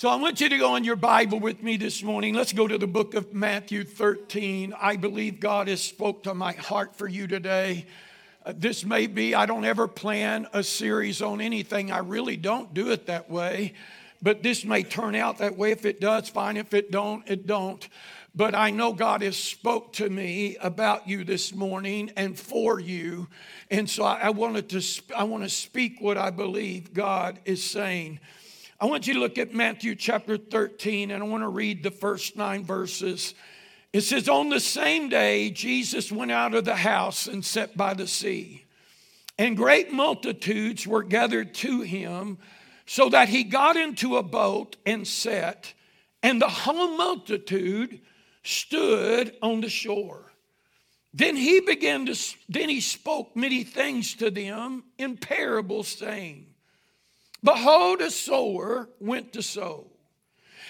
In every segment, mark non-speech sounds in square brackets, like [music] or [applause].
So I want you to go in your Bible with me this morning. Let's go to the book of Matthew 13. I believe God has spoke to my heart for you today. Uh, this may be, I don't ever plan a series on anything. I really don't do it that way. But this may turn out that way. If it does, fine. If it don't, it don't. But I know God has spoke to me about you this morning and for you. And so I, I wanted to, I want to speak what I believe God is saying. I want you to look at Matthew chapter 13, and I want to read the first nine verses. It says, On the same day, Jesus went out of the house and sat by the sea. And great multitudes were gathered to him, so that he got into a boat and sat, and the whole multitude stood on the shore. Then he began to, then he spoke many things to them in parables, saying, Behold, a sower went to sow.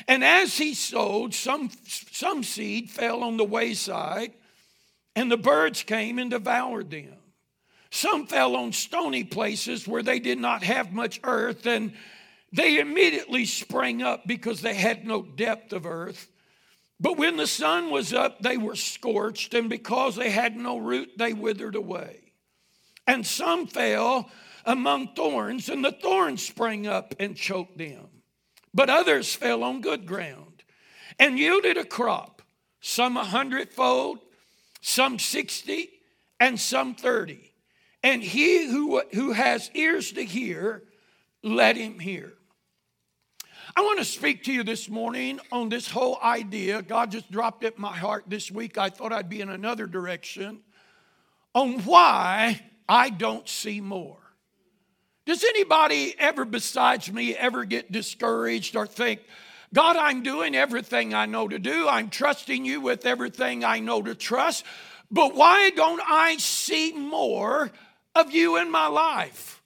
And as he sowed, some, some seed fell on the wayside, and the birds came and devoured them. Some fell on stony places where they did not have much earth, and they immediately sprang up because they had no depth of earth. But when the sun was up, they were scorched, and because they had no root, they withered away. And some fell among thorns, and the thorns sprang up and choked them. But others fell on good ground and yielded a crop, some a hundredfold, some sixty, and some thirty. And he who, who has ears to hear, let him hear. I want to speak to you this morning on this whole idea. God just dropped it in my heart this week. I thought I'd be in another direction on why I don't see more. Does anybody ever besides me ever get discouraged or think, God, I'm doing everything I know to do. I'm trusting you with everything I know to trust. But why don't I see more of you in my life?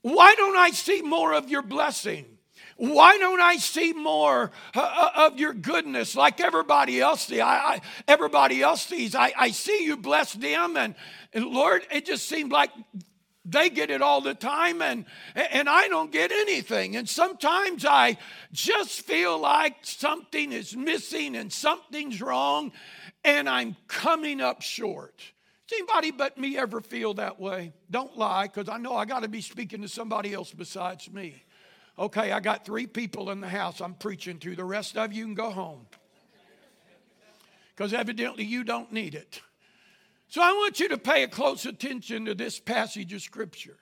Why don't I see more of your blessing? Why don't I see more uh, uh, of your goodness like everybody else sees? I, I, everybody else sees. I, I see you bless them, and, and Lord, it just seemed like they get it all the time and and I don't get anything and sometimes I just feel like something is missing and something's wrong and I'm coming up short. Does anybody but me ever feel that way? Don't lie because I know I got to be speaking to somebody else besides me. Okay, I got three people in the house I'm preaching to. The rest of you can go home because evidently you don't need it. So I want you to pay a close attention to this passage of Scripture.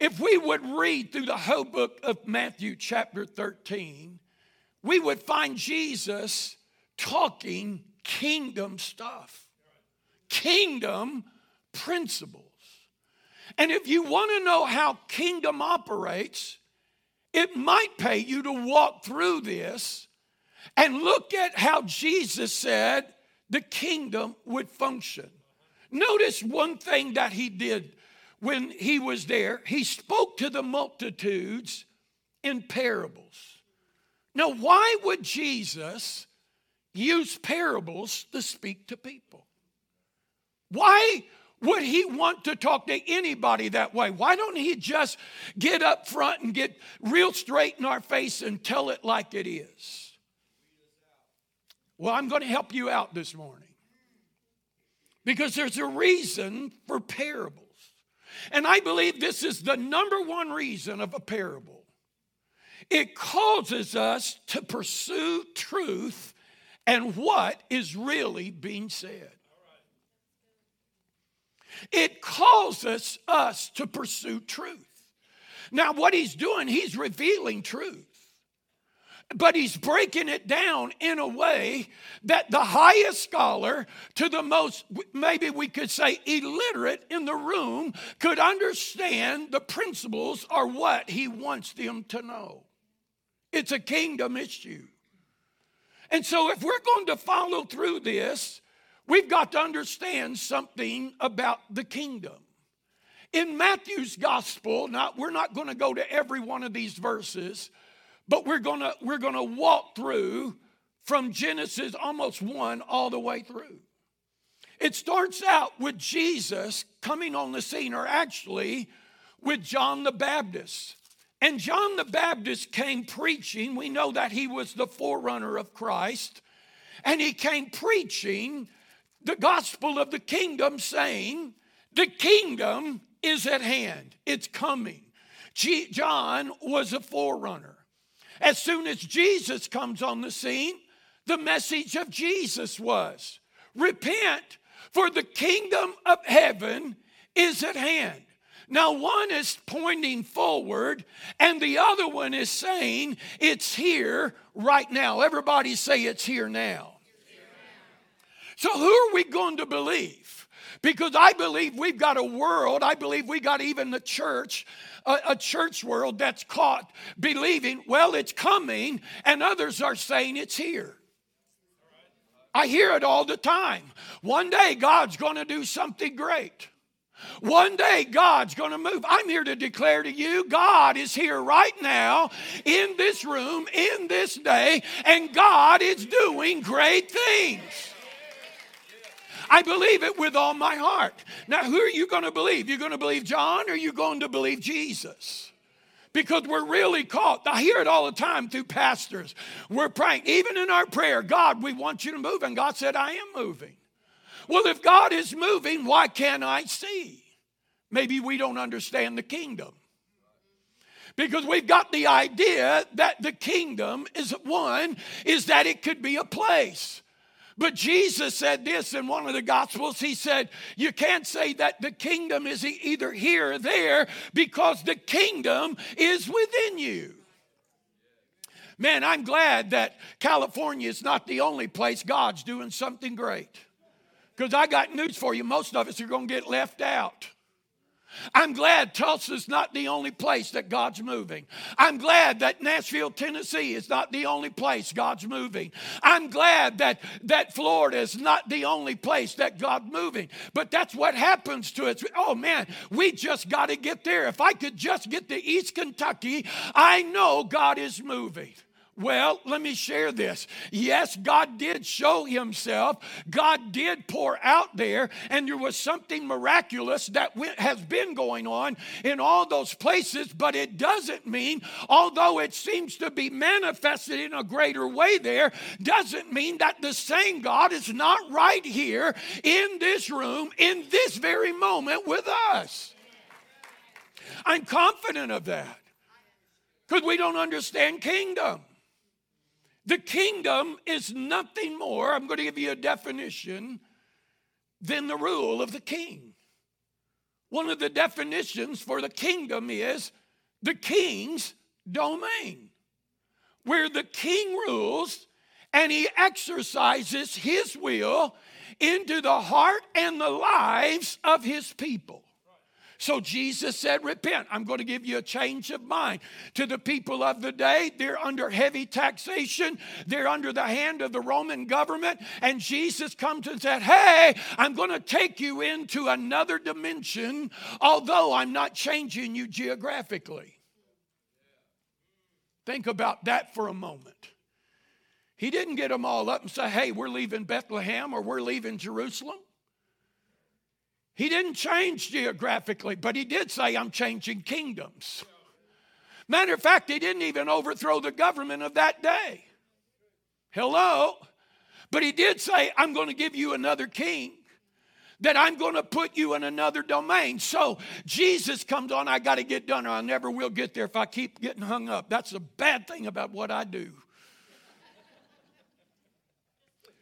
If we would read through the whole book of Matthew, chapter 13, we would find Jesus talking kingdom stuff, kingdom principles. And if you want to know how kingdom operates, it might pay you to walk through this and look at how Jesus said the kingdom would function. Notice one thing that he did when he was there. He spoke to the multitudes in parables. Now, why would Jesus use parables to speak to people? Why would he want to talk to anybody that way? Why don't he just get up front and get real straight in our face and tell it like it is? Well, I'm going to help you out this morning because there's a reason for parables. And I believe this is the number one reason of a parable. It causes us to pursue truth and what is really being said. It causes us to pursue truth. Now, what he's doing, he's revealing truth but he's breaking it down in a way that the highest scholar to the most, maybe we could say, illiterate in the room could understand the principles or what he wants them to know. It's a kingdom issue. And so, if we're going to follow through this, we've got to understand something about the kingdom. In Matthew's gospel, not, we're not going to go to every one of these verses but we're gonna we're gonna walk through from Genesis almost one all the way through. It starts out with Jesus coming on the scene, or actually with John the Baptist. And John the Baptist came preaching. We know that he was the forerunner of Christ. And he came preaching the gospel of the kingdom, saying, The kingdom is at hand, it's coming. John was a forerunner. As soon as Jesus comes on the scene, the message of Jesus was repent, for the kingdom of heaven is at hand. Now, one is pointing forward, and the other one is saying it's here right now. Everybody say it's here now. So, who are we going to believe? Because I believe we've got a world, I believe we got even the church, a, a, church world that's caught believing, well, it's coming, and others are saying it's here. I hear it all the time. One day God's going to do something great. One day God's going to move. I'm here to declare to you God is here right now in this room, in this day, and God is doing great things. I believe it with all my heart. Now, who are you going to believe? You're going to believe John or are you going to believe Jesus? Because we're really caught. I hear it all the time through pastors. We're praying, even in our prayer, God, we want you to move. And God said, I am moving. Well, if God is moving, why can't I see? Maybe we don't understand the kingdom. Because we've got the idea that the kingdom is one, is that it could be a place. But Jesus said this in one of the Gospels. He said, You can't say that the kingdom is either here or there because the kingdom is within you. Man, I'm glad that California is not the only place God's doing something great. Because I got news for you most of us are going to get left out. I'm glad Tulsa's not the only place that God's moving. I'm glad that Nashville, Tennessee is not the only place God's moving. I'm glad that, that Florida is not the only place that God's moving. But that's what happens to us. Oh man, we just got to get there. If I could just get to East Kentucky, I know God is moving. Well, let me share this. Yes, God did show himself. God did pour out there, and there was something miraculous that has been going on in all those places, but it doesn't mean, although it seems to be manifested in a greater way there, doesn't mean that the same God is not right here in this room, in this very moment with us. I'm confident of that because we don't understand kingdom. The kingdom is nothing more, I'm going to give you a definition, than the rule of the king. One of the definitions for the kingdom is the king's domain, where the king rules and he exercises his will into the heart and the lives of his people. So Jesus said, Repent. I'm going to give you a change of mind. To the people of the day, they're under heavy taxation, they're under the hand of the Roman government. And Jesus comes and said, Hey, I'm going to take you into another dimension, although I'm not changing you geographically. Think about that for a moment. He didn't get them all up and say, Hey, we're leaving Bethlehem or we're leaving Jerusalem. He didn't change geographically, but he did say, I'm changing kingdoms. Matter of fact, he didn't even overthrow the government of that day. Hello? But he did say, I'm going to give you another king, that I'm going to put you in another domain. So Jesus comes on, I got to get done, or I never will get there if I keep getting hung up. That's a bad thing about what I do.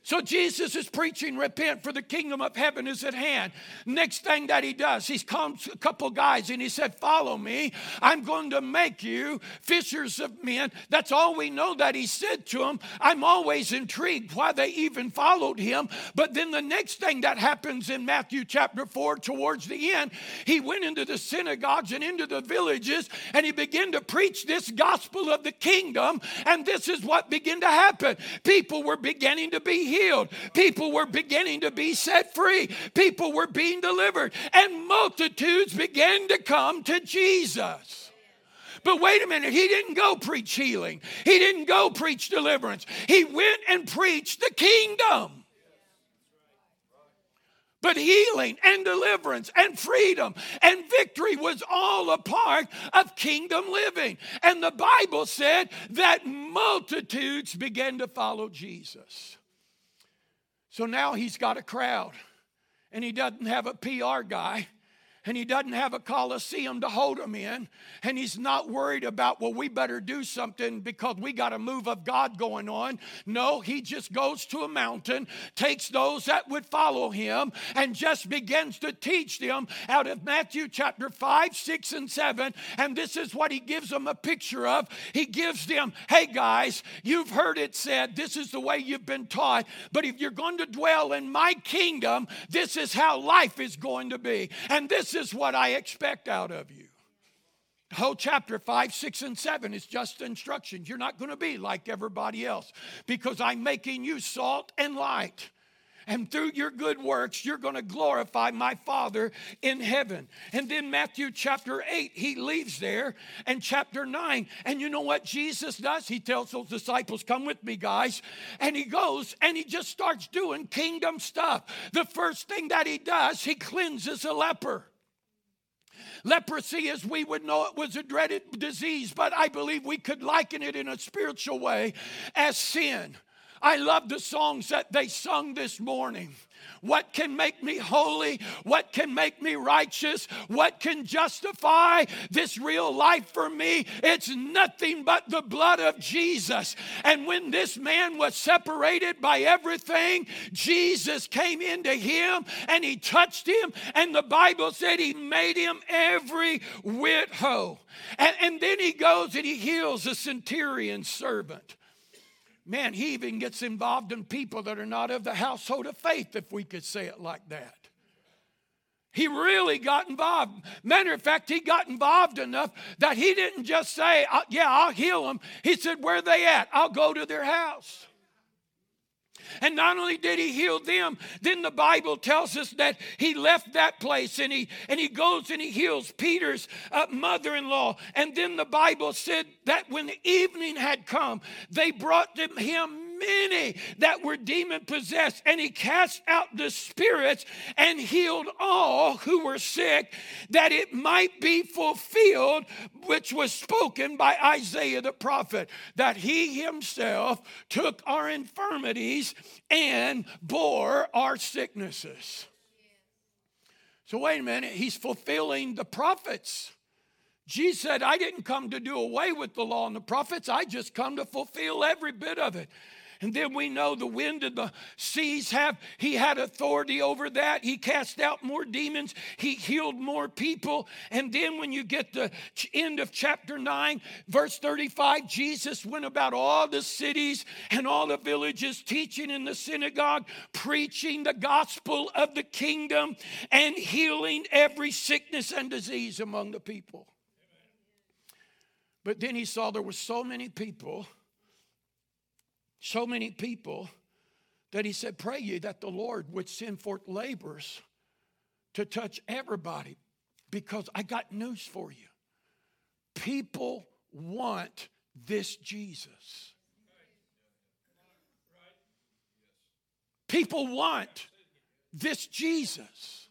So Jesus is preaching, repent, for the kingdom of heaven is at hand. Next thing that he does, he comes a couple guys and he said, Follow me. I'm going to make you fishers of men. That's all we know that he said to them. I'm always intrigued why they even followed him. But then the next thing that happens in Matthew chapter 4, towards the end, he went into the synagogues and into the villages and he began to preach this gospel of the kingdom. And this is what began to happen. People were beginning to be healed. People were beginning to be set free. People were being delivered. And multitudes began to come to Jesus. But wait a minute, he didn't go preach healing. He didn't go preach deliverance. He went and preached the kingdom. But healing and deliverance and freedom and victory was all a part of kingdom living. And the Bible said that multitudes began to follow Jesus. So now he's got a crowd, and he doesn't have a PR guy and he doesn't have a coliseum to hold them in and he's not worried about well we better do something because we got a move of god going on. No he just goes to a mountain takes those that would follow him and just begins to teach them out of matthew chapter 5 6 and 7 and this is what he gives them a picture of. He gives them hey guys you've heard it said this is the way you've been taught but if you're going to dwell in my kingdom this is how life is going to be. And this is what I expect out of you. The whole chapter 5, 6, and 7 is just instructions. You're not going to be like everybody else because I'm making you salt and light. And through your good works, you're going to glorify my Father in heaven. And then Matthew chapter 8, he leaves there, and chapter 9. And you know what Jesus does? He tells those disciples, Come with me, guys. And he goes and he just starts doing kingdom stuff. The first thing that he does, he cleanses a leper. Leprosy, as we would know it, was a dreaded disease, but I believe we could liken it in a spiritual way as sin. I love the songs that they sung this morning. What can make me holy? What can make me righteous? What can justify this real life for me? It's nothing but the blood of Jesus. And when this man was separated by everything, Jesus came into him and he touched him, and the Bible said he made him every whit whole. And, and then he goes and he heals a centurion servant. Man, he even gets involved in people that are not of the household of faith, if we could say it like that. He really got involved. Matter of fact, he got involved enough that he didn't just say, uh, Yeah, I'll heal them. He said, Where they at? I'll go to their house. And not only did he heal them, then the Bible tells us that he left that place and he and he goes and he heals Peter's uh, mother-in-law. And then the Bible said that when the evening had come, they brought him many that were demon possessed, and he cast out the spirits and healed all who were sick, that it might be fulfilled, which was spoken by Isaiah the prophet, that he himself took our infirmities and bore our sicknesses. So, wait a minute, he's fulfilling the prophets. Jesus said, I didn't come to do away with the law and the prophets, I just come to fulfill every bit of it. And then we know the wind and the seas have, he had authority over that. He cast out more demons, he healed more people. And then when you get the end of chapter 9, verse 35, Jesus went about all the cities and all the villages, teaching in the synagogue, preaching the gospel of the kingdom, and healing every sickness and disease among the people. But then he saw there were so many people so many people that he said, Pray ye that the Lord would send forth laborers to touch everybody because I got news for you. People want this Jesus. People want this Jesus.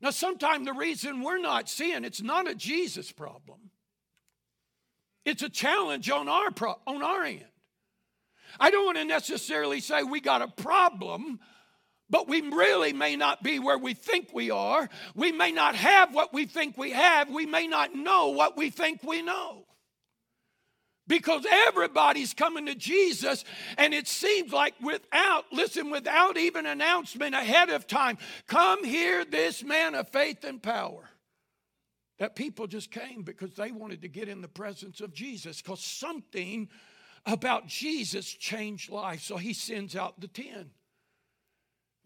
Now, sometimes the reason we're not seeing it's not a Jesus problem. It's a challenge on our pro- on our end. I don't want to necessarily say we got a problem, but we really may not be where we think we are. We may not have what we think we have. We may not know what we think we know. Because everybody's coming to Jesus, and it seems like without, listen, without even announcement ahead of time, come hear this man of faith and power. That people just came because they wanted to get in the presence of Jesus because something about Jesus changed life. So he sends out the 10.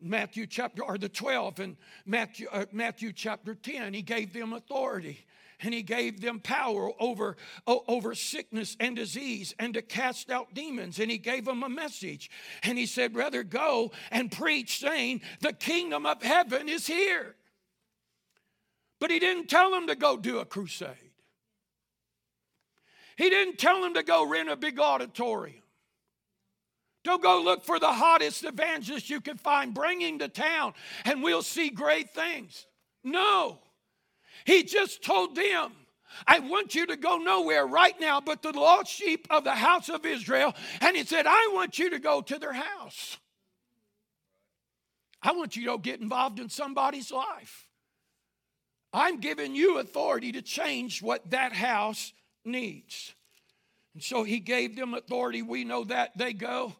Matthew chapter, or the 12 and Matthew, uh, Matthew chapter 10, he gave them authority and he gave them power over, over sickness and disease and to cast out demons. And he gave them a message. And he said, Rather go and preach, saying, The kingdom of heaven is here. But he didn't tell them to go do a crusade. He didn't tell them to go rent a big auditorium Don't go look for the hottest evangelist you can find. Bring him to town and we'll see great things. No. He just told them, I want you to go nowhere right now but the lost sheep of the house of Israel. And he said, I want you to go to their house. I want you to get involved in somebody's life. I'm giving you authority to change what that house needs. And so he gave them authority. We know that. They go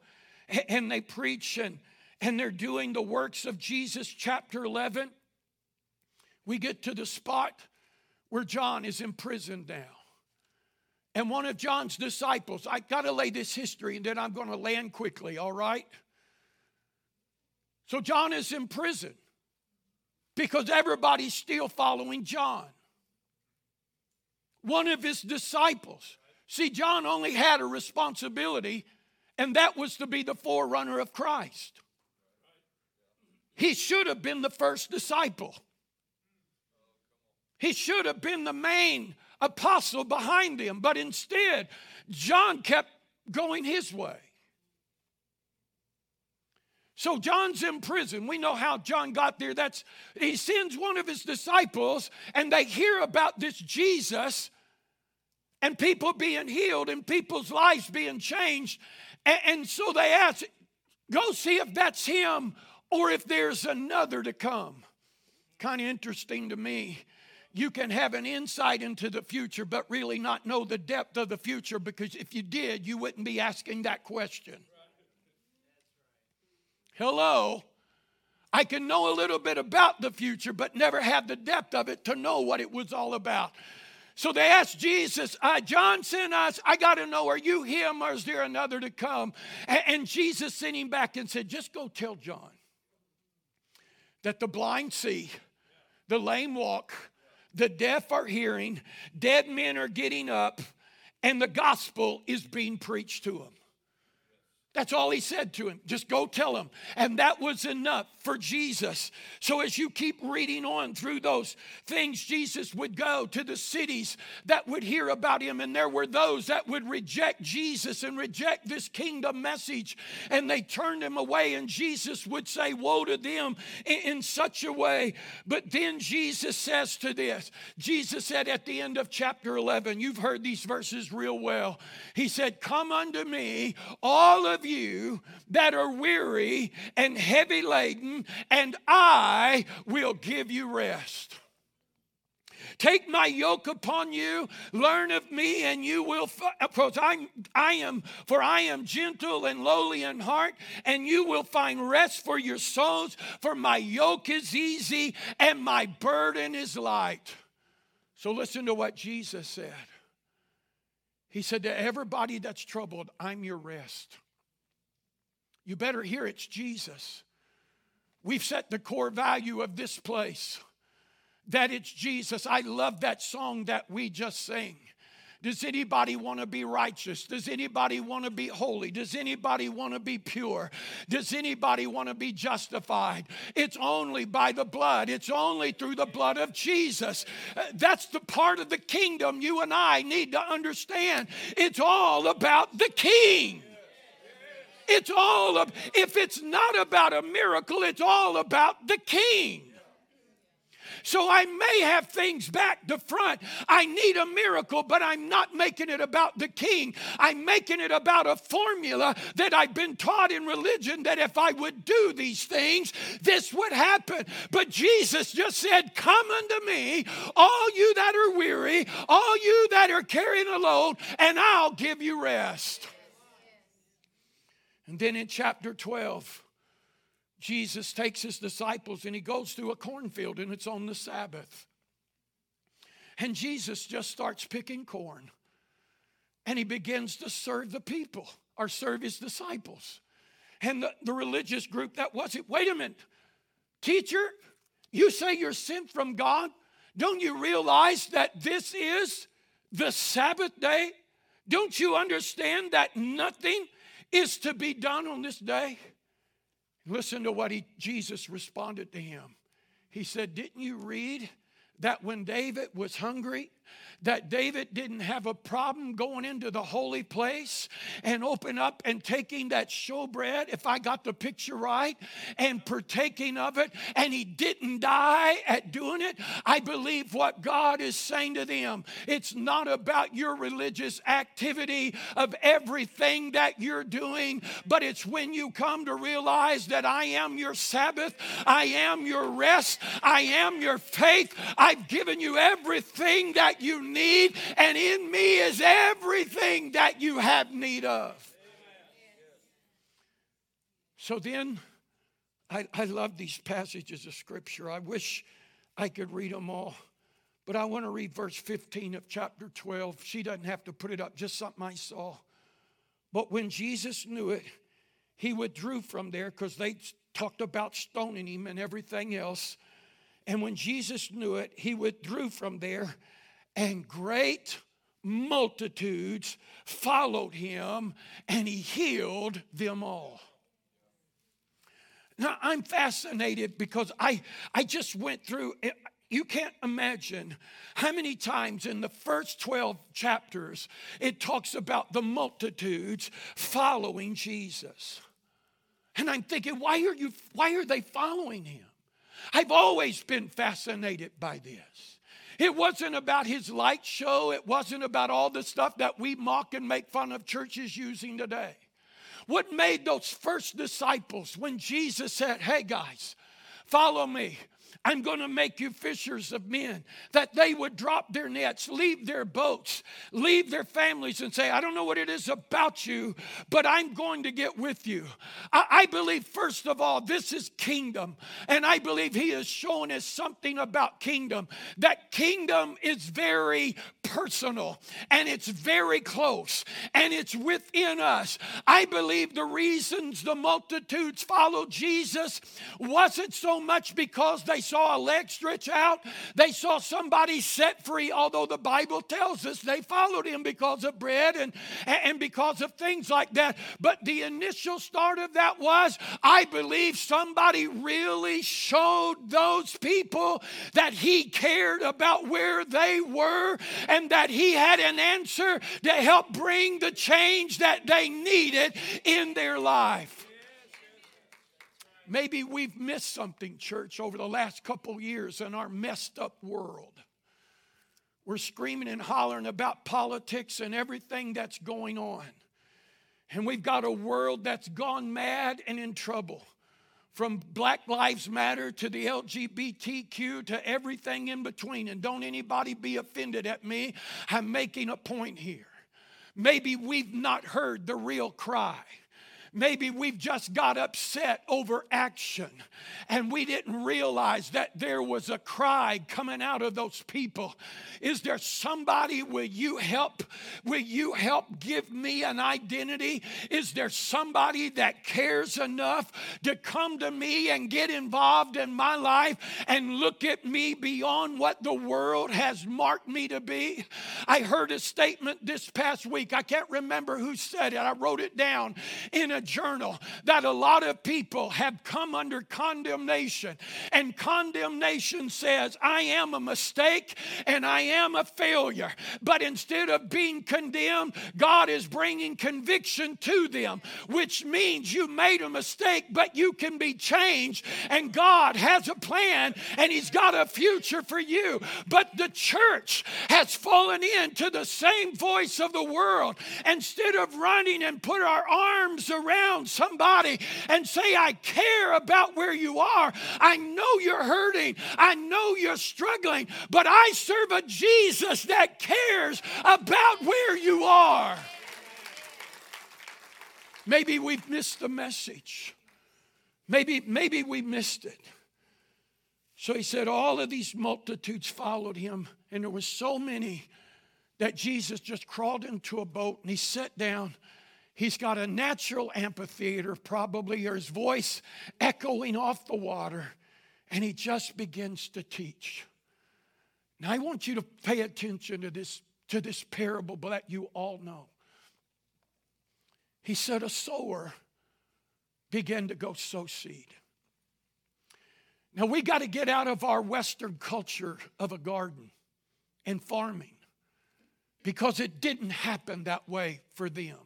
and they preach and, and they're doing the works of Jesus, chapter 11. We get to the spot where John is imprisoned now. And one of John's disciples, I got to lay this history and then I'm going to land quickly, all right? So John is in prison because everybody's still following John. One of his disciples, see, John only had a responsibility, and that was to be the forerunner of Christ. He should have been the first disciple. He should have been the main apostle behind him, but instead, John kept going his way. So John's in prison. We know how John got there. That's he sends one of his disciples and they hear about this Jesus and people being healed and people's lives being changed. And, and so they ask, go see if that's him or if there's another to come. Kind of interesting to me you can have an insight into the future, but really not know the depth of the future because if you did, you wouldn't be asking that question. Hello? I can know a little bit about the future, but never have the depth of it to know what it was all about. So they asked Jesus, uh, John sent us, I got to know, are you him or is there another to come? And, and Jesus sent him back and said, just go tell John that the blind see, the lame walk, the deaf are hearing, dead men are getting up, and the gospel is being preached to them. That's all he said to him. Just go tell him. And that was enough for Jesus. So as you keep reading on through those things, Jesus would go to the cities that would hear about him. And there were those that would reject Jesus and reject this kingdom message. And they turned him away. And Jesus would say, Woe to them in, in such a way. But then Jesus says to this Jesus said at the end of chapter 11, you've heard these verses real well. He said, Come unto me, all of you that are weary and heavy laden, and I will give you rest. Take my yoke upon you, learn of me, and you will. For I'm, I am, for I am gentle and lowly in heart, and you will find rest for your souls. For my yoke is easy and my burden is light. So listen to what Jesus said. He said to everybody that's troubled, I'm your rest. You better hear it's Jesus. We've set the core value of this place that it's Jesus. I love that song that we just sang. Does anybody want to be righteous? Does anybody want to be holy? Does anybody want to be pure? Does anybody want to be justified? It's only by the blood. It's only through the blood of Jesus. Uh, that's the part of the kingdom you and I need to understand. It's all about the king. It's all of, if it's not about a miracle, it's all about the king. So I may have things back to front. I need a miracle, but I'm not making it about the king. I'm making it about a formula that I've been taught in religion that if I would do these things, this would happen. But Jesus just said, Come unto me, all you that are weary, all you that are carrying a load, and I'll give you rest. And then in chapter 12, Jesus takes his disciples and he goes through a cornfield and it's on the Sabbath. And Jesus just starts picking corn and he begins to serve the people or serve his disciples. And the, the religious group that was it, wait a minute, teacher, you say you're sent from God. Don't you realize that this is the Sabbath day? Don't you understand that nothing is to be done on this day? Listen to what he, Jesus responded to him. He said, Didn't you read that when David was hungry, that David didn't have a problem going into the holy place and open up and taking that showbread, if I got the picture right, and partaking of it, and he didn't die at doing it. I believe what God is saying to them. It's not about your religious activity of everything that you're doing, but it's when you come to realize that I am your Sabbath, I am your rest, I am your faith. I've given you everything that you need, and in me is everything that you have need of. So then, I, I love these passages of Scripture. I wish I could read them all. But I want to read verse 15 of chapter 12. She doesn't have to put it up, just something I saw. But when Jesus knew it, he withdrew from there because they talked about stoning him and everything else. And when Jesus knew it, he withdrew from there and great multitudes followed him, and he healed them all. Now, I'm fascinated because I, I just went through, you can't imagine how many times in the first 12 chapters it talks about the multitudes following Jesus. And I'm thinking, why are you why are they following him? I've always been fascinated by this. It wasn't about his light show. It wasn't about all the stuff that we mock and make fun of churches using today. What made those first disciples when Jesus said, Hey guys, follow me? I'm going to make you fishers of men. That they would drop their nets, leave their boats, leave their families, and say, I don't know what it is about you, but I'm going to get with you. I, I believe, first of all, this is kingdom. And I believe He is showing us something about kingdom. That kingdom is very personal and it's very close and it's within us. I believe the reasons the multitudes followed Jesus wasn't so much because they saw a leg stretch out, they saw somebody set free, although the Bible tells us they followed him because of bread and, and because of things like that. But the initial start of that was I believe somebody really showed those people that he cared about where they were and that he had an answer to help bring the change that they needed in their life. Maybe we've missed something, church, over the last couple years in our messed up world. We're screaming and hollering about politics and everything that's going on. And we've got a world that's gone mad and in trouble. From Black Lives Matter to the LGBTQ to everything in between. And don't anybody be offended at me. I'm making a point here. Maybe we've not heard the real cry. Maybe we've just got upset over action and we didn't realize that there was a cry coming out of those people. Is there somebody, will you help? Will you help give me an identity? Is there somebody that cares enough to come to me and get involved in my life and look at me beyond what the world has marked me to be? I heard a statement this past week. I can't remember who said it. I wrote it down in a journal that a lot of people have come under condemnation. And condemnation says, I am a mistake and I am a failure. But instead of being condemned, God is bringing conviction to them, which means you made a mistake, but you can be changed. And God has a plan and He's got a future for you. But the church has fallen into the same voice of the world. Instead of running and put our arms around around somebody and say, I care about where you are. I know you're hurting. I know you're struggling, but I serve a Jesus that cares about where you are. Maybe we've missed the message. Maybe, maybe we missed it. So he said, All of these multitudes followed him, and there were so many that Jesus just crawled into a boat and he sat down He's got a natural amphitheater, probably, or his voice echoing off the water, and he just begins to teach. Now, I want you to pay attention to this, to this parable that you all know. He said, A sower began to go sow seed. Now we got to get out of our Western culture of a garden and farming because it didn't happen that way for them.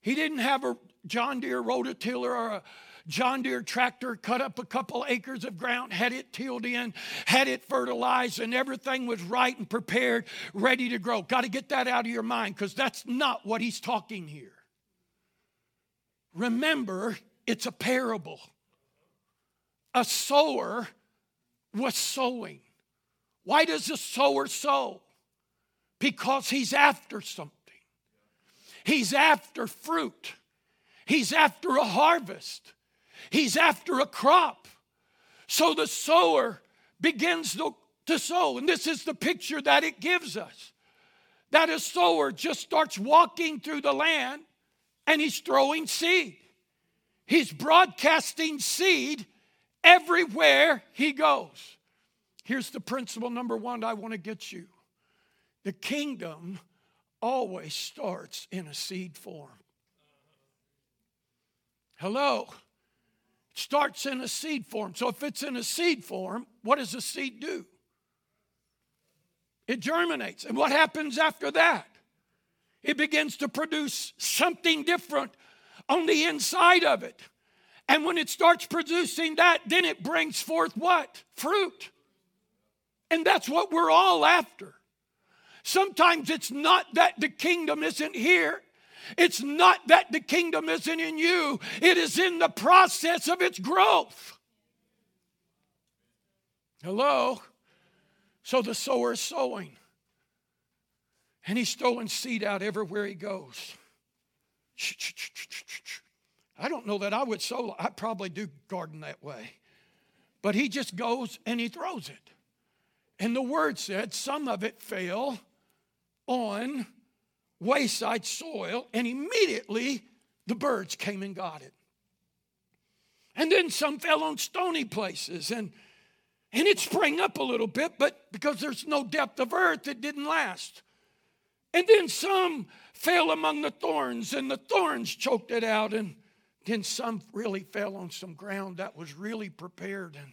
He didn't have a John Deere rototiller or a John Deere tractor, cut up a couple acres of ground, had it tilled in, had it fertilized, and everything was right and prepared, ready to grow. Got to get that out of your mind because that's not what he's talking here. Remember, it's a parable. A sower was sowing. Why does a sower sow? Because he's after something. He's after fruit. He's after a harvest. He's after a crop. So the sower begins to, to sow. And this is the picture that it gives us that a sower just starts walking through the land and he's throwing seed. He's broadcasting seed everywhere he goes. Here's the principle number one I want to get you the kingdom always starts in a seed form. Hello? It starts in a seed form. So if it's in a seed form, what does a seed do? It germinates. And what happens after that? It begins to produce something different on the inside of it. And when it starts producing that, then it brings forth what? Fruit. And that's what we're all after. Sometimes it's not that the kingdom isn't here, it's not that the kingdom isn't in you, it is in the process of its growth. Hello? So the sower is sowing. And he's throwing seed out everywhere he goes. I don't know that I would sow, I probably do garden that way. But he just goes and he throws it. And the word said some of it fell on wayside soil, and immediately the birds came and got it. And then some fell on stony places, and, and it sprang up a little bit, but because there's no depth of earth, it didn't last. And then some fell among the thorns, and the thorns choked it out, and then some really fell on some ground that was really prepared, and,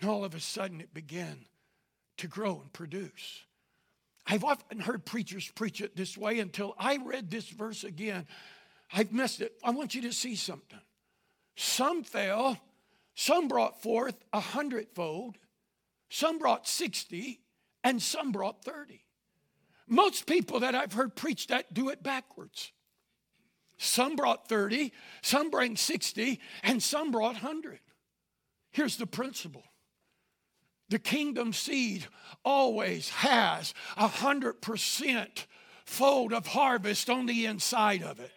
and all of a sudden it began to grow and produce. I've often heard preachers preach it this way until I read this verse again. I've missed it. I want you to see something. Some fell, some brought forth a hundredfold, some brought 60, and some brought 30. Most people that I've heard preach that do it backwards. Some brought 30, some bring 60, and some brought 100. Here's the principle the kingdom seed always has a hundred percent fold of harvest on the inside of it.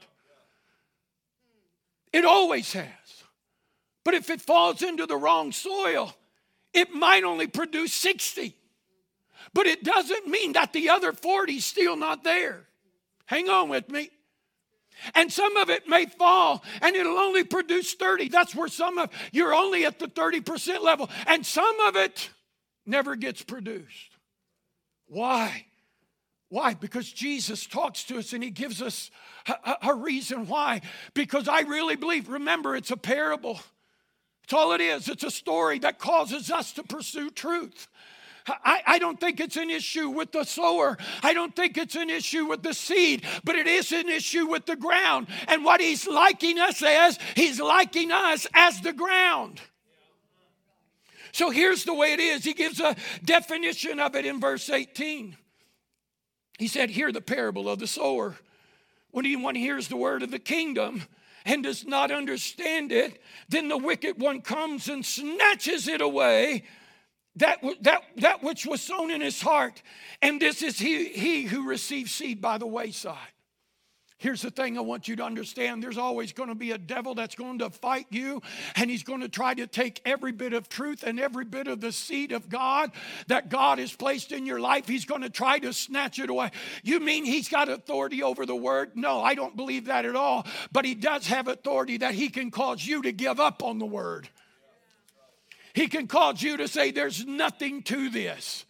It always has. But if it falls into the wrong soil, it might only produce 60. But it doesn't mean that the other 40 is still not there. Hang on with me. And some of it may fall and it'll only produce 30. That's where some of you're only at the 30% level. And some of it never gets produced. Why? Why? Because Jesus talks to us and he gives us a, a, reason why. Because I really believe, remember, it's a parable. It's all it is. It's a story that causes us to pursue truth. I, I, don't think it's an issue with the sower. I don't think it's an issue with the seed, but it is an issue with the ground. And what he's liking us as, he's liking us as the ground. So here's the way it is. He gives a definition of it in verse 18. He said, Hear the parable of the sower. When anyone hears the word of the kingdom and does not understand it, then the wicked one comes and snatches it away. That, that, that which was sown in his heart. And this is he, he who receives seed by the wayside. Here's the thing I want you to understand there's always going to be a devil that's going to fight you, and he's going to try to take every bit of truth and every bit of the seed of God that God has placed in your life. He's going to try to snatch it away. You mean he's got authority over the word? No, I don't believe that at all. But he does have authority that he can cause you to give up on the word. He can cause you to say, There's nothing to this.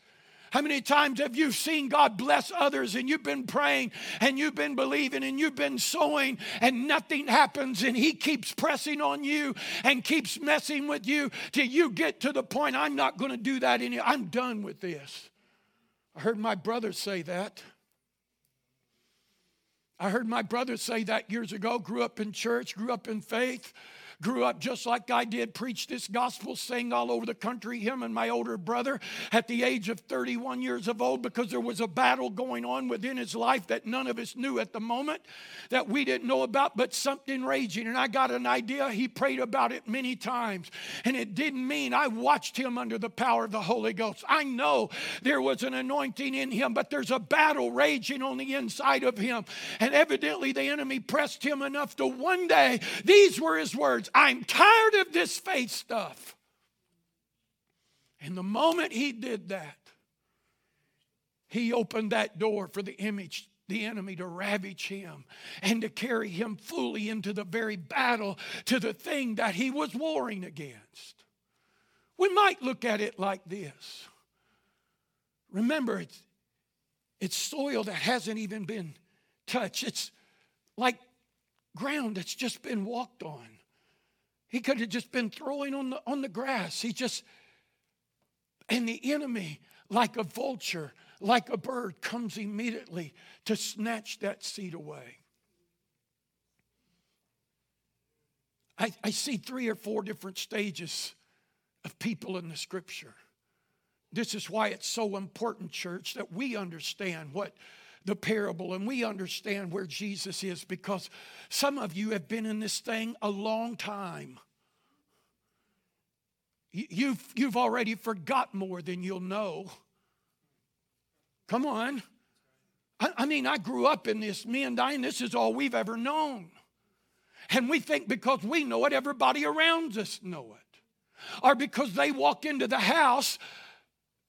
How many times have you seen God bless others and you've been praying and you've been believing and you've been sowing and nothing happens and He keeps pressing on you and keeps messing with you till you get to the point, I'm not going to do that anymore. I'm done with this. I heard my brother say that. I heard my brother say that years ago, grew up in church, grew up in faith grew up just like I did, preached this gospel, sang all over the country, him and my older brother at the age of 31 years of old because there was a battle going on within his life that none of us knew at the moment, that we didn't know about, but something raging. And I got an idea. He prayed about it many times. And it didn't mean I watched him under the power of the Holy Ghost. I know there was an anointing in him, but there's a battle raging on the inside of him. And evidently the enemy pressed him enough to one day, these were his words I'm tired of this faith stuff. And the moment he did that, he opened that door for the image the enemy to ravage him and to carry him fully into the very battle to the thing that he was warring against. We might look at it like this. Remember, it's, it's soil that hasn't even been touched. It's like ground that's just been walked on. He could have just been throwing on the, on the grass. He just, and the enemy, like a vulture, like a bird, comes immediately to snatch that seed away. I, I see three or four different stages of people in the scripture. This is why it's so important, church, that we understand what the parable and we understand where Jesus is because some of you have been in this thing a long time. You've, you've already forgot more than you'll know. Come on. I, I mean, I grew up in this. Me and Diane, this is all we've ever known. And we think because we know it, everybody around us know it. Or because they walk into the house,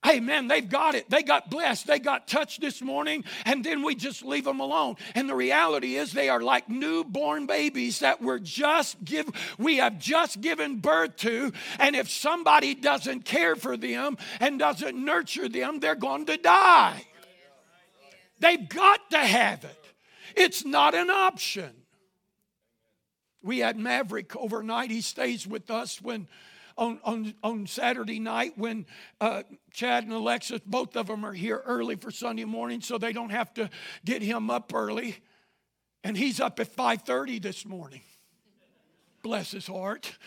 Hey, man, they've got it. They got blessed. They got touched this morning, and then we just leave them alone. And the reality is, they are like newborn babies that we're just give. We have just given birth to, and if somebody doesn't care for them and doesn't nurture them, they're going to die. They've got to have it. It's not an option. We had Maverick overnight. He stays with us when on, on, on Saturday night when uh, Chad and Alexis, both of them are here early for Sunday morning, so they don't have to get him up early. And he's up at 5:30 this morning. Bless his heart.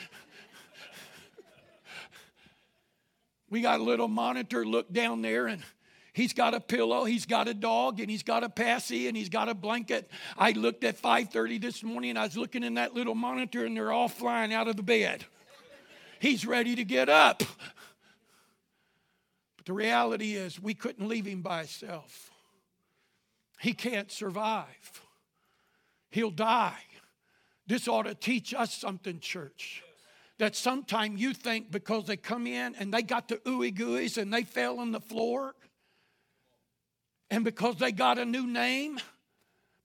we got a little monitor look down there and He's got a pillow, he's got a dog, and he's got a passy, and he's got a blanket. I looked at 5:30 this morning, and I was looking in that little monitor, and they're all flying out of the bed he's ready to get up. But the reality is, we couldn't leave him by himself. He can't survive, he'll die. This ought to teach us something, church. That sometime you think because they come in and they got the ooey gooeys and they fell on the floor, and because they got a new name,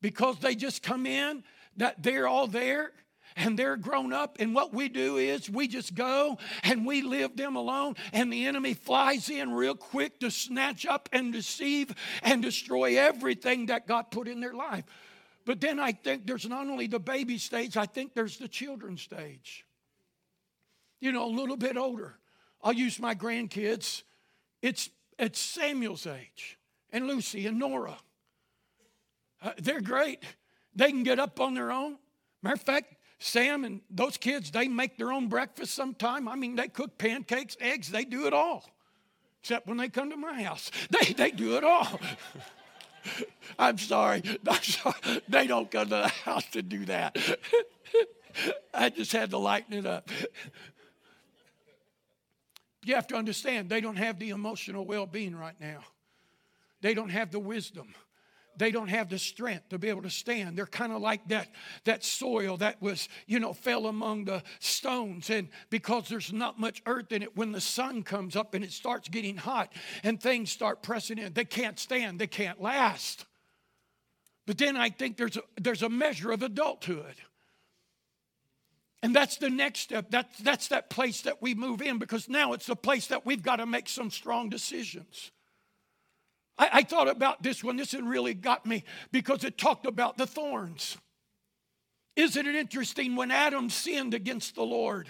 because they just come in, that they're all there and they're grown up. And what we do is we just go and we leave them alone, and the enemy flies in real quick to snatch up and deceive and destroy everything that God put in their life. But then I think there's not only the baby stage, I think there's the children stage. You know, a little bit older. I'll use my grandkids. It's, it's Samuel's age, and Lucy and Nora. Uh, they're great. They can get up on their own. Matter of fact, Sam and those kids, they make their own breakfast sometime. I mean, they cook pancakes, eggs, they do it all. Except when they come to my house, [laughs] they, they do it all. [laughs] I'm sorry. [laughs] I'm sorry. They don't come to the house to do that. I just had to lighten it up. You have to understand, they don't have the emotional well being right now, they don't have the wisdom they don't have the strength to be able to stand. They're kind of like that, that soil that was, you know, fell among the stones. And because there's not much earth in it, when the sun comes up and it starts getting hot and things start pressing in, they can't stand, they can't last. But then I think there's a, there's a measure of adulthood. And that's the next step. That's, that's that place that we move in because now it's the place that we've got to make some strong decisions. I, I thought about this one. This one really got me because it talked about the thorns. Isn't it interesting when Adam sinned against the Lord?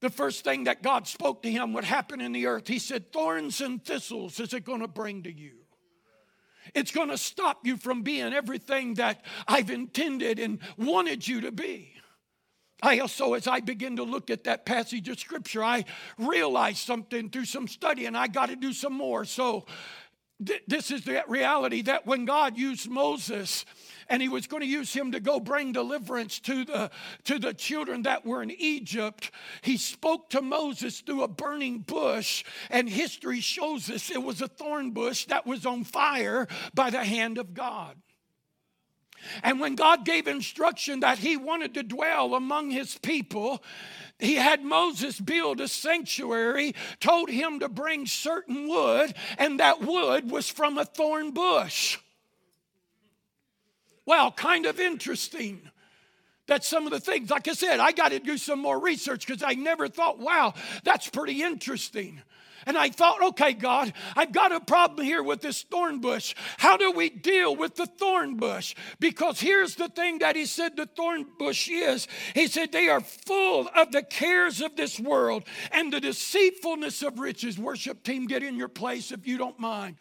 The first thing that God spoke to him would happen in the earth. He said, Thorns and thistles is it going to bring to you? It's going to stop you from being everything that I've intended and wanted you to be. I also, as I begin to look at that passage of scripture, I realized something through some study and I got to do some more. So, this is the reality that when God used Moses, and he was going to use him to go bring deliverance to the to the children that were in Egypt. He spoke to Moses through a burning bush, and history shows us it was a thorn bush that was on fire by the hand of God. And when God gave instruction that he wanted to dwell among his people, he had Moses build a sanctuary, told him to bring certain wood, and that wood was from a thorn bush. Well, kind of interesting. That's some of the things. Like I said, I got to do some more research because I never thought, wow, that's pretty interesting. And I thought, okay, God, I've got a problem here with this thorn bush. How do we deal with the thorn bush? Because here's the thing that he said the thorn bush is He said, they are full of the cares of this world and the deceitfulness of riches. Worship team, get in your place if you don't mind.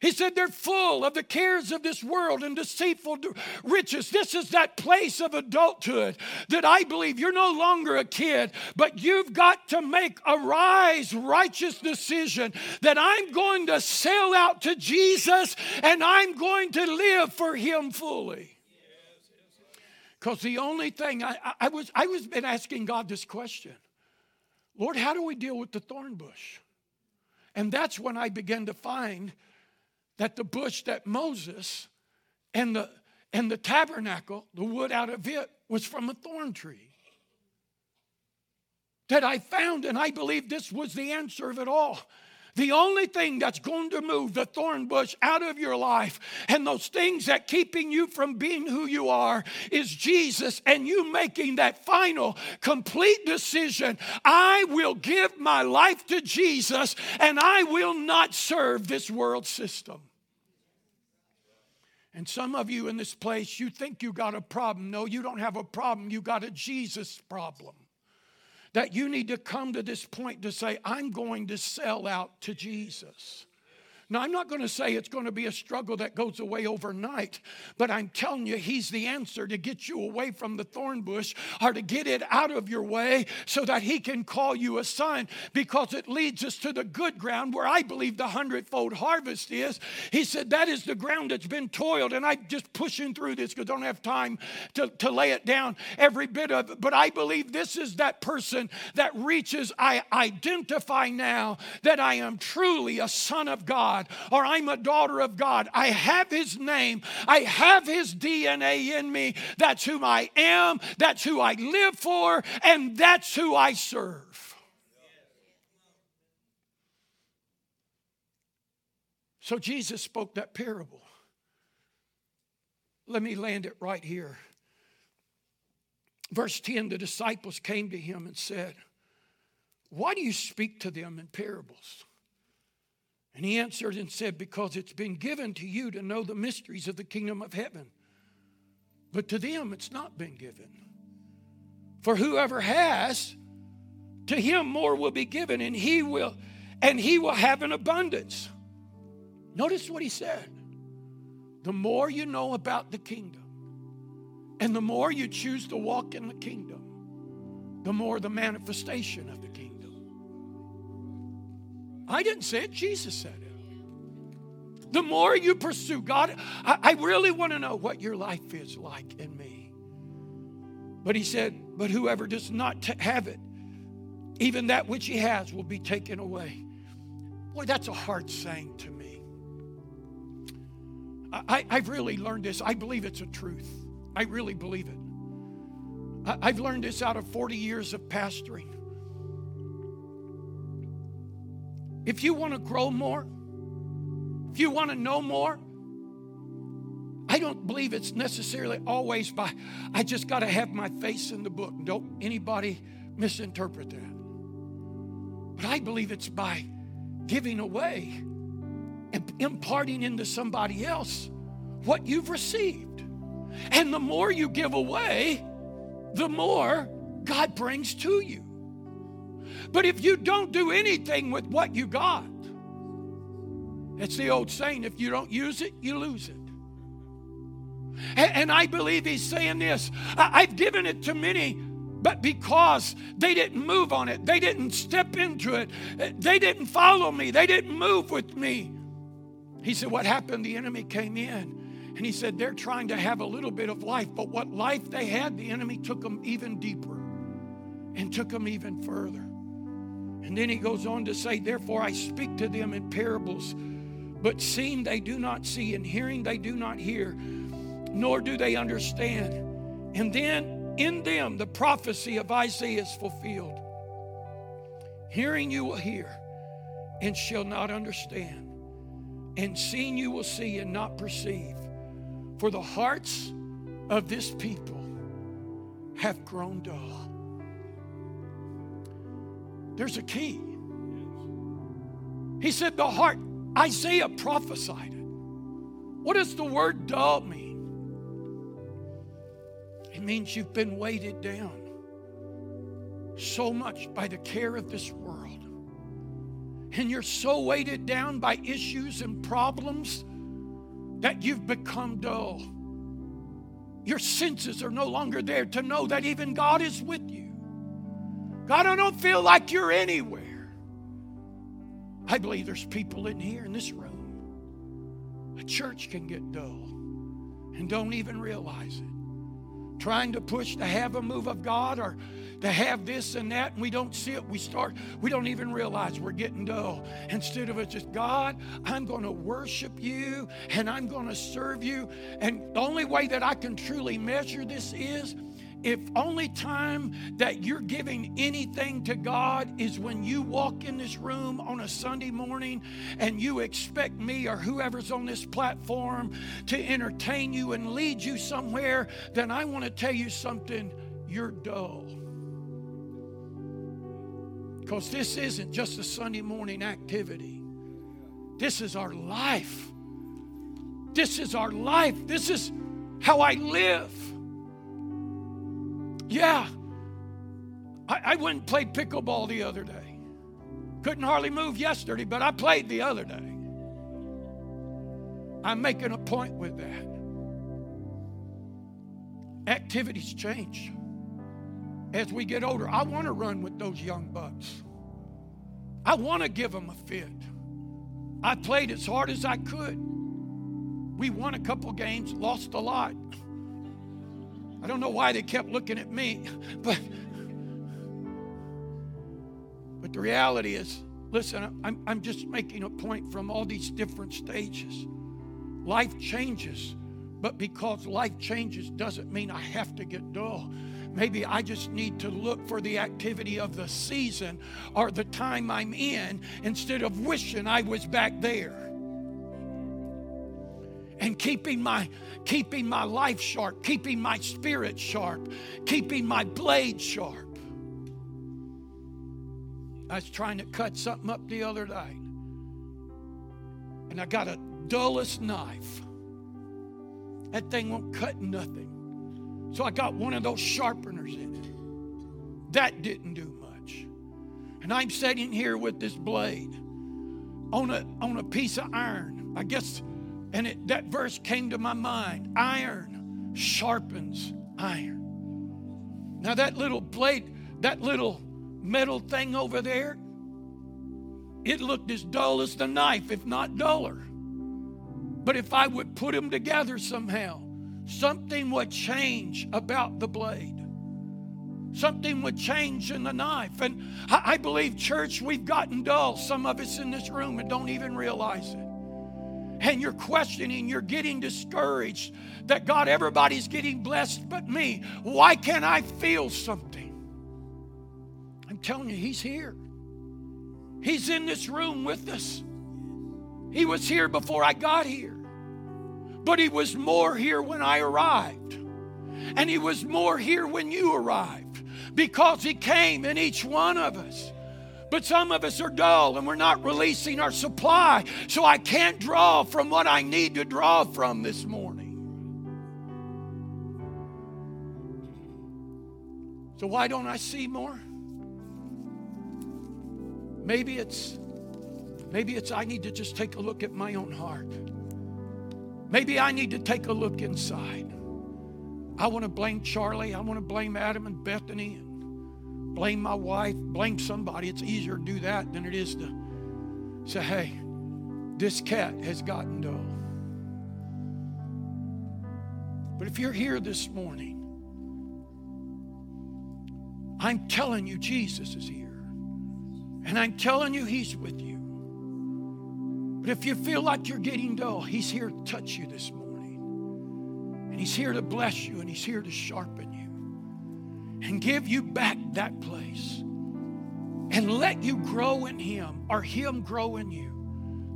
He said they're full of the cares of this world and deceitful riches. This is that place of adulthood that I believe you're no longer a kid, but you've got to make a rise, righteous decision that I'm going to sell out to Jesus and I'm going to live for Him fully. Because the only thing I, I, was, I was been asking God this question Lord, how do we deal with the thorn bush? And that's when I began to find that the bush that Moses and the and the tabernacle, the wood out of it, was from a thorn tree. That I found, and I believe this was the answer of it all. The only thing that's going to move the thorn bush out of your life and those things that keeping you from being who you are is Jesus and you making that final complete decision. I will give my life to Jesus and I will not serve this world system. And some of you in this place, you think you got a problem. No, you don't have a problem. You got a Jesus problem. That you need to come to this point to say, I'm going to sell out to Jesus. Now, I'm not going to say it's going to be a struggle that goes away overnight, but I'm telling you, He's the answer to get you away from the thorn bush or to get it out of your way so that He can call you a son because it leads us to the good ground where I believe the hundredfold harvest is. He said, That is the ground that's been toiled. And I'm just pushing through this because I don't have time to, to lay it down every bit of it. But I believe this is that person that reaches, I identify now that I am truly a son of God. God or I'm a daughter of God. I have His name, I have His DNA in me. That's who I am, that's who I live for, and that's who I serve. So Jesus spoke that parable. Let me land it right here. Verse 10 the disciples came to him and said, Why do you speak to them in parables? And he answered and said, Because it's been given to you to know the mysteries of the kingdom of heaven. But to them it's not been given. For whoever has, to him more will be given, and he will, and he will have an abundance. Notice what he said. The more you know about the kingdom, and the more you choose to walk in the kingdom, the more the manifestation of kingdom. I didn't say it, Jesus said it. The more you pursue God, I, I really want to know what your life is like in me. But he said, But whoever does not t- have it, even that which he has will be taken away. Boy, that's a hard saying to me. I, have really learned this. I believe it's a truth. I really believe it. I, I've learned this out of 40 years of pastoring. If you want to grow more, if you want to know more, I don't believe it's necessarily always by, I just got to have my face in the book. Don't anybody misinterpret that. But I believe it's by giving away and imparting into somebody else what you've received. And the more you give away, the more God brings to you. But if you don't do anything with what you got, it's the old saying if you don't use it, you lose it. And, I believe he's saying this I've given it to many, but because they didn't move on it, they didn't step into it, they didn't follow me, they didn't move with me. He said, What happened? The enemy came in. And he said, They're trying to have a little bit of life, but what life they had, the enemy took them even deeper and took them even further. And then he goes on to say, Therefore I speak to them in parables, but seeing they do not see, and hearing they do not hear, nor do they understand. And then in them the prophecy of Isaiah is fulfilled. Hearing you will hear and shall not understand, and seeing you will see and not perceive. For the hearts of this people have grown dull. There's a key. He said, The heart, Isaiah prophesied it. What does the word dull mean? It means you've been weighted down so much by the care of this world. And you're so weighted down by issues and problems that you've become dull. Your senses are no longer there to know that even God is with you. God, I don't feel like you're anywhere. I believe there's people in here in this room. A church can get dull and don't even realize it. Trying to push to have a move of God or to have this and that, and we don't see it. We start, we don't even realize we're getting dull. Instead of it just, God, I'm going to worship you and I'm going to serve you. And the only way that I can truly measure this is if only time that you're giving anything to God is when you walk in this room on a Sunday morning and you expect me or whoever's on this platform to entertain you and lead you somewhere, then I want to tell you something you're dull. Because this isn't just a Sunday morning activity, this is our life. This is our life. This is how I live. Yeah. I, I went and played pickleball the other day. Couldn't hardly move yesterday, but I played the other day. I'm making a point with that. Activities change as we get older. I want to run with those young bucks. I want to give them a fit. I played as hard as I could. We won a couple games, lost a lot. I don't know why they kept looking at me, but but the reality is, listen, I'm, I'm just making a point from all these different stages. Life changes, but because life changes doesn't mean I have to get dull. Maybe I just need to look for the activity of the season or the time I'm in instead of wishing I was back there and keeping my keeping my life sharp, keeping my spirit sharp, keeping my blade sharp. I was trying to cut something up the other night. and I got a dullest knife. That thing won't cut nothing. So I got one of those sharpeners in it. That didn't do much. And I'm sitting here with this blade on a, on a piece of iron. I guess and it, that verse came to my mind iron sharpens iron. Now, that little blade, that little metal thing over there, it looked as dull as the knife, if not duller. But if I would put them together somehow, something would change about the blade. Something would change in the knife. And I, believe, church, we've gotten dull, some of us in this room, and don't even realize it and you're questioning, you're getting discouraged that God, everybody's getting blessed but me. Why can't I feel something? I'm telling you, He's here. He's in this room with us. He was here before I got here, but He was more here when I arrived. And He was more here when you arrived because He came in each one of us. But some of us are dull and we're not releasing our supply. So I can't draw from what I need to draw from this morning. So why don't I see more? Maybe it's maybe it's I need to just take a look at my own heart. Maybe I need to take a look inside. I want to blame Charlie. I want to blame Adam and Bethany blame my wife, blame somebody. It's easier to do that than it is to say, hey, this cat has gotten dull. But if you're here this morning, I'm telling you, Jesus is here. And I'm telling you, He's with you. But if you feel like you're getting dull, He's here to touch you this morning. And He's here to bless you and He's here to sharpen and give you back that place and let you grow in Him or Him grow in you.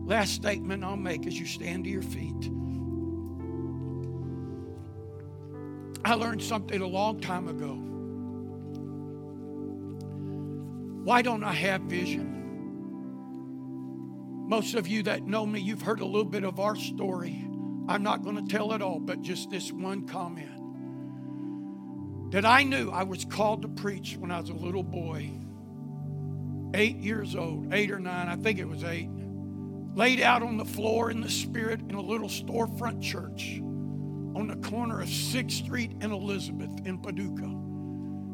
Last statement I'll make as you stand to your feet. I learned something a long time ago. Why don't I have vision? Most of you that know me, you've heard a little bit of our story. I'm not going to tell it all, but just this one comment that I knew I was called to preach when I was a little boy, eight years old, eight or nine, I think it was eight, laid out on the floor in the spirit in a little storefront church on the corner of 6th Street and Elizabeth in Paducah.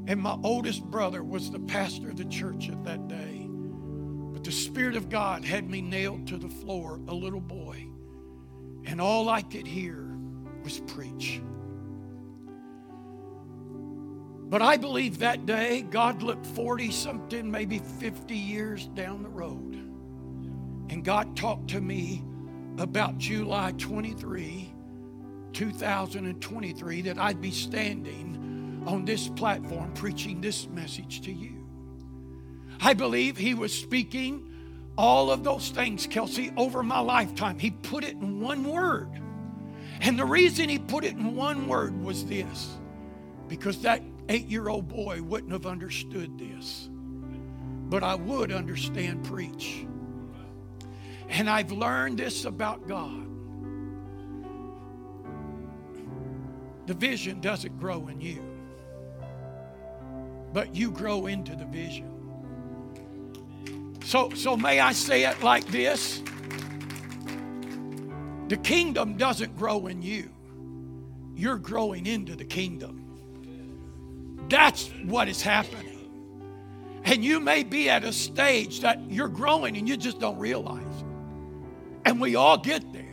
And my oldest brother was the pastor of the church at that day. But the Spirit of God had me nailed to the floor, a little boy. And all I could hear was preach. But I believe that day God looked 40 something, maybe 50 years down the road. And God talked to me about July 23, 2023, that I'd be standing on this platform preaching this message to you. I believe He was speaking all of those things, Kelsey, over my lifetime. He put it in one word. And the reason he put it in one word was this because that eight year old boy wouldn't have understood this. But I would understand preach. And I've learned this about God the vision doesn't grow in you, but you grow into the vision. So, so may I say it like this? The kingdom doesn't grow in you. You're growing into the kingdom. That's what is happening. And you may be at a stage that you're growing and you just don't realize. And we all get there.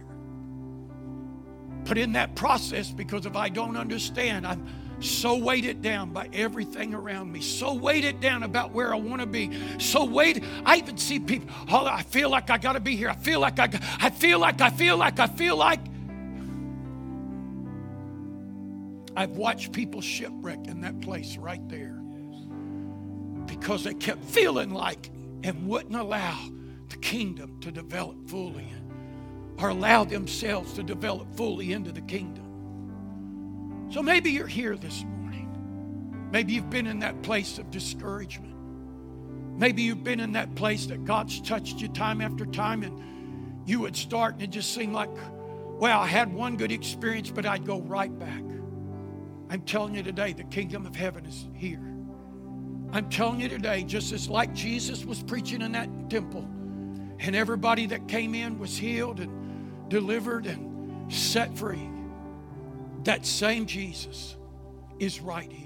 But in that process, because if I don't understand, I'm so weighted down by everything around me, so weighted down about where I want to be, so weighted. I even see people, oh, I feel like I got to be here. I feel like I, I feel like, I feel like, I feel like. I've watched people shipwreck in that place right there because they kept feeling like and wouldn't allow the kingdom to develop fully or allow themselves to develop fully into the kingdom. So maybe you're here this morning. Maybe you've been in that place of discouragement. Maybe you've been in that place that God's touched you time after time and you would start and it just seemed like, well, I had one good experience, but I'd go right back. I'm telling you today, the kingdom of heaven is here. I'm telling you today, just as like Jesus was preaching in that temple, and everybody that came in was healed and delivered and set free. That same Jesus is right here.